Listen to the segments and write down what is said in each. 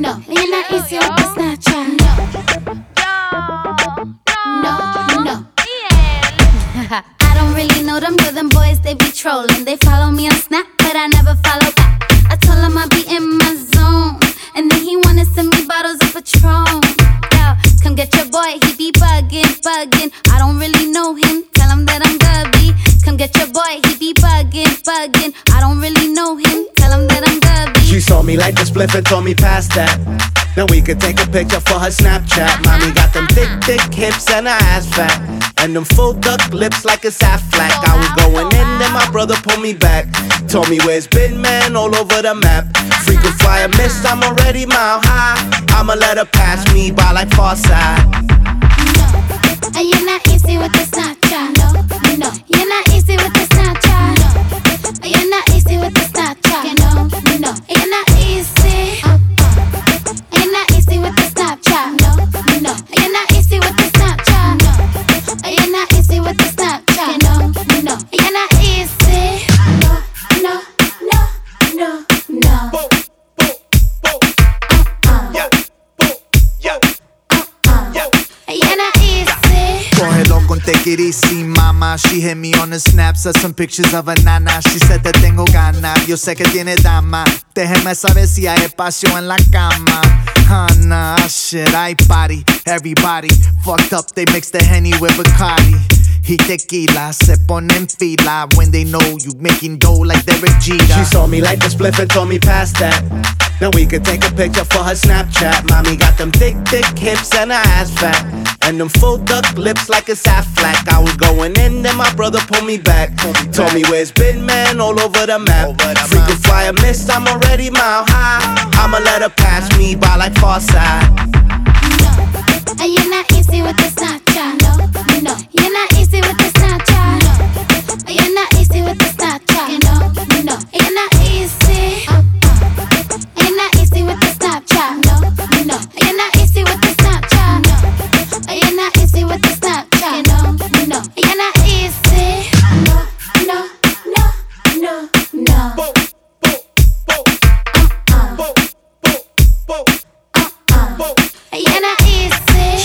no. You're not easy with the Snapchat. No, no, no. I don't really know them, but them boys they be trolling. They follow me on Snap, but I never follow back. I told him I be in my zone, and then he wanna send me bottles of Patron. Yo, come get your boy, he be bugging, bugging. I don't really know him, tell him that I'm Gubby. Come get your boy, he be bugging, bugging. I don't really know him, tell him me like the spliff and told me past that. Then we could take a picture for her Snapchat. Mommy got them thick, thick hips and her ass fat. And them full duck lips like a Aflac. I was going in, then my brother pulled me back. Told me where's been man all over the map. Frequent flyer miss, I'm already mile high. I'ma let her pass me by like far side. And you're not easy with the yo. You're not easy. Cógelo con take it easy, mama. She hit me on the snap, said some pictures of a nana. She said te tengo gana, yo sé que tiene dama. Déjeme saber si hay espacio en la cama. Hana, shit, I party. Everybody fucked up, they mix the henny with Bacardi. Y tequila, se ponen fila when they know you making dough like Derek Jeter. She saw me like the spliff and told me past that. Then we could take a picture for her Snapchat. Mommy got them thick, thick hips and her ass fat. And them full duck lips like a Aflac. I was going in, then my brother pulled me back. Told me where's been man all over the map. Frequent flyer miss, I'm already mile high. I'ma let her pass me by like far side. And uh, you're not easy with the Snapchat. No, no. You're not easy with the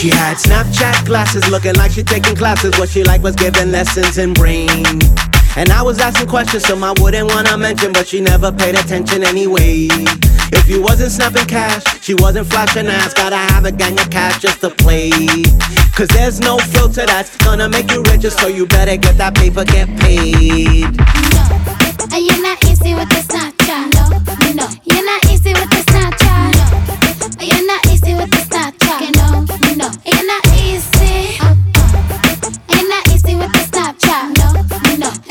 She had Snapchat glasses looking like she taking classes. What she like was giving lessons in brain. And I was asking questions some I wouldn't wanna mention, but she never paid attention anyway. If you wasn't snapping cash, she wasn't flashing ass. Gotta have a gang of cash just to play. Cause there's no filter that's gonna make you richer, so you better get that paper, get paid. No.